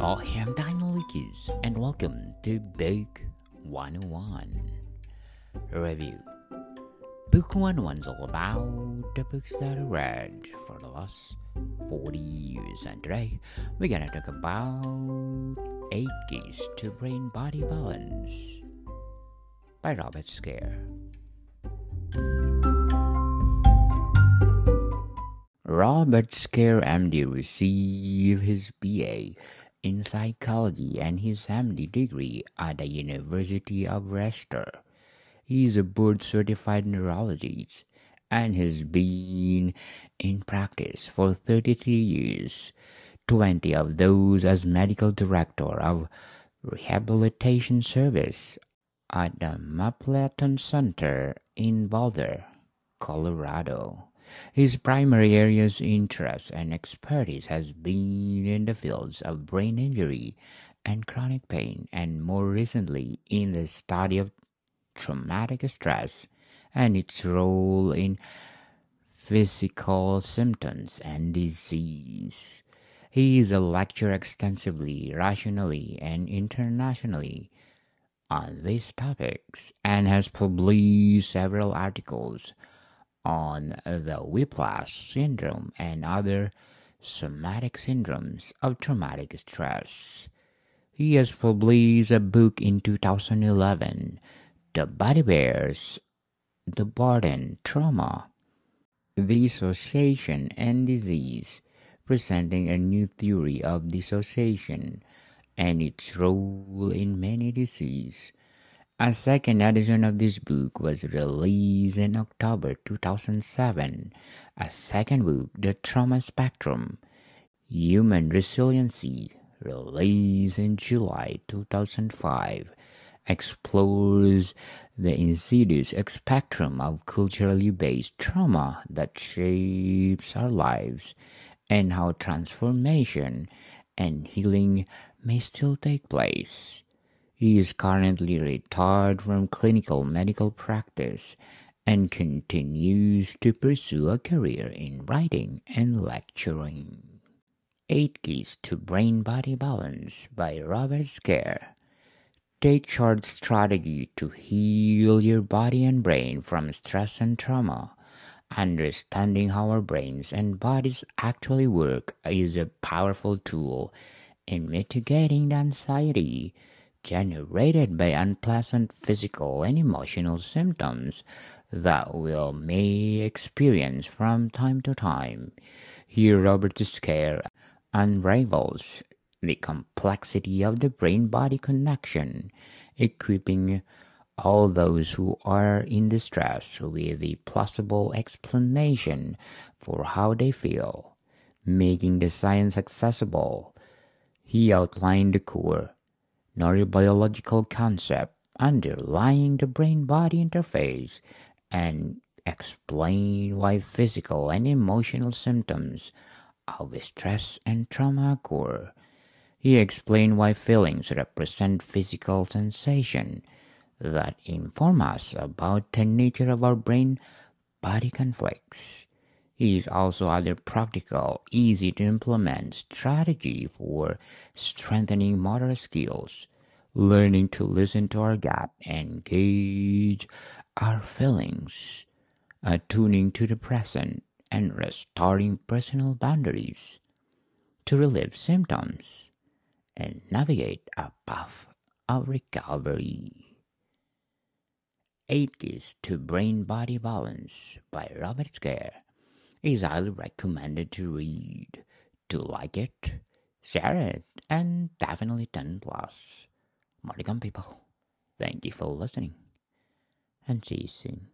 I am Daniel Lucas, and welcome to Book 101 Review. Book 101 is all about the books that I read for the last 40 years, and today we're gonna talk about 8 Keys to Brain Body Balance by Robert Scaer. Robert Scaer MD received his BA in psychology and his MD degree at the University of Leicester. He is a board certified neurologist and has been in practice for 33 years, 20 of those as medical director of rehabilitation service at the Mapleton Center in Boulder, Colorado. His primary areas of interest and expertise has been in the fields of brain injury and chronic pain, and more recently in the study of traumatic stress and its role in physical symptoms and disease. He is a lecturer extensively, rationally, and internationally on these topics and has published several articles on the whiplash syndrome and other somatic syndromes of traumatic stress. He has published a book in 2011, The Body Bears, The Burden, Trauma, Dissociation and Disease, presenting a new theory of dissociation and its role in many diseases. A second edition of this book was released in October 2007. A second book, The Trauma Spectrum Human Resiliency, released in July 2005, explores the insidious spectrum of culturally based trauma that shapes our lives and how transformation and healing may still take place. He is currently retired from clinical medical practice and continues to pursue a career in writing and lecturing. 8 Keys to Brain Body Balance by Robert Scaer. Take short strategy to heal your body and brain from stress and trauma. Understanding how our brains and bodies actually work is a powerful tool in mitigating the anxiety generated by unpleasant physical and emotional symptoms that we all may experience from time to time. Here, Robert Scaer unravels the complexity of the brain body connection, equipping all those who are in distress with a plausible explanation for how they feel, making the science accessible. He outlined the core neurobiological concept underlying the brain body interface and explain why physical and emotional symptoms of stress and trauma occur. He explained why feelings represent physical sensation that inform us about the nature of our brain body conflicts. Is also other practical, easy to implement strategy for strengthening motor skills, learning to listen to our gut and gauge our feelings, attuning to the present, and restoring personal boundaries to relieve symptoms and navigate a path of recovery. 8 Keys to Brain Body Balance by Robert Scaer is highly recommended to read. To like it, share it, and definitely 10 plus. To people. Thank you for listening, and see you soon.